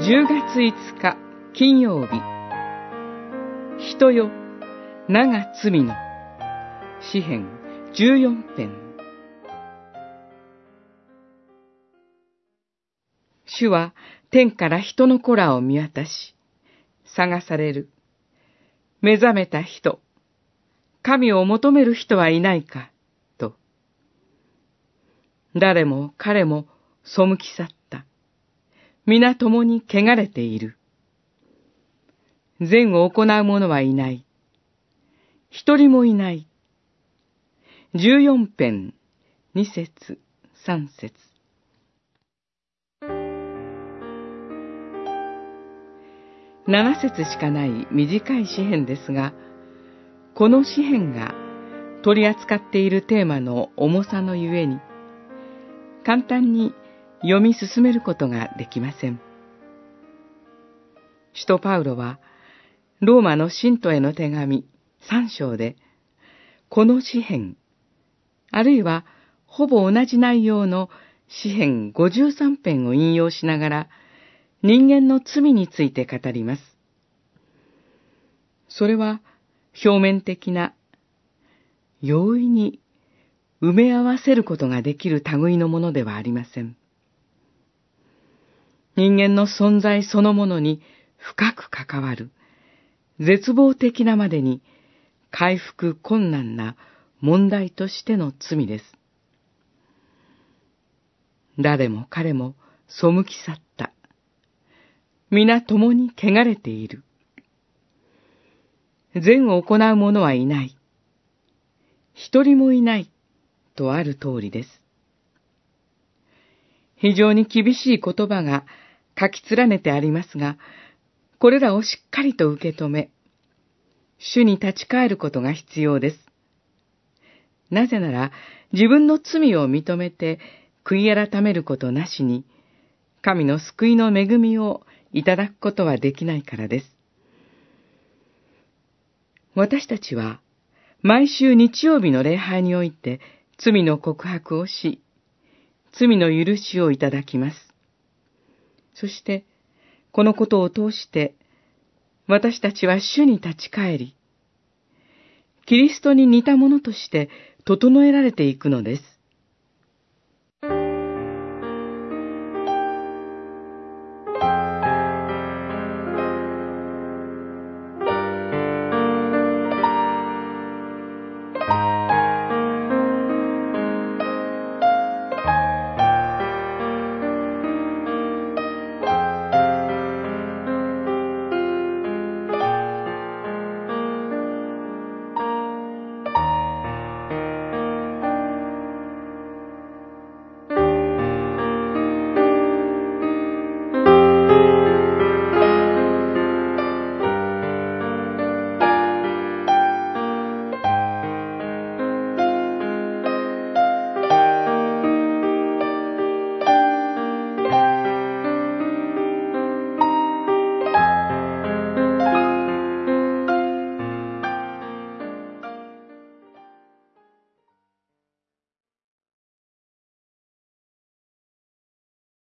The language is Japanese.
10月5日金曜日人よ、名が罪の詩編14編主は天から人の子らを見渡し、探される。目覚めた人、神を求める人はいないか、と。誰も彼も背き去った。皆共に汚れている。善を行う者はいない。一人もいない。十四編、二節、三節。七節しかない短い詩篇ですが、この詩篇が取り扱っているテーマの重さのゆえに、簡単に読み進めることができません。使徒パウロは、ローマの信徒への手紙三章で、この詩篇、あるいはほぼ同じ内容の詩篇53編を引用しながら、人間の罪について語ります。それは表面的な、容易に埋め合わせることができる類のものではありません。人間の存在そのものに深く関わる、絶望的なまでに回復困難な問題としての罪です。誰も彼も背き去った。皆共に汚れている。善を行う者はいない。一人もいない。とある通りです。非常に厳しい言葉が書き連ねてありますが、これらをしっかりと受け止め、主に立ち返ることが必要です。なぜなら、自分の罪を認めて悔い改めることなしに、神の救いの恵みをいただくことはできないからです。私たちは、毎週日曜日の礼拝において罪の告白をし、罪の許しをいただきます。そして、このことを通して、私たちは主に立ち返り、キリストに似たものとして整えられていくのです。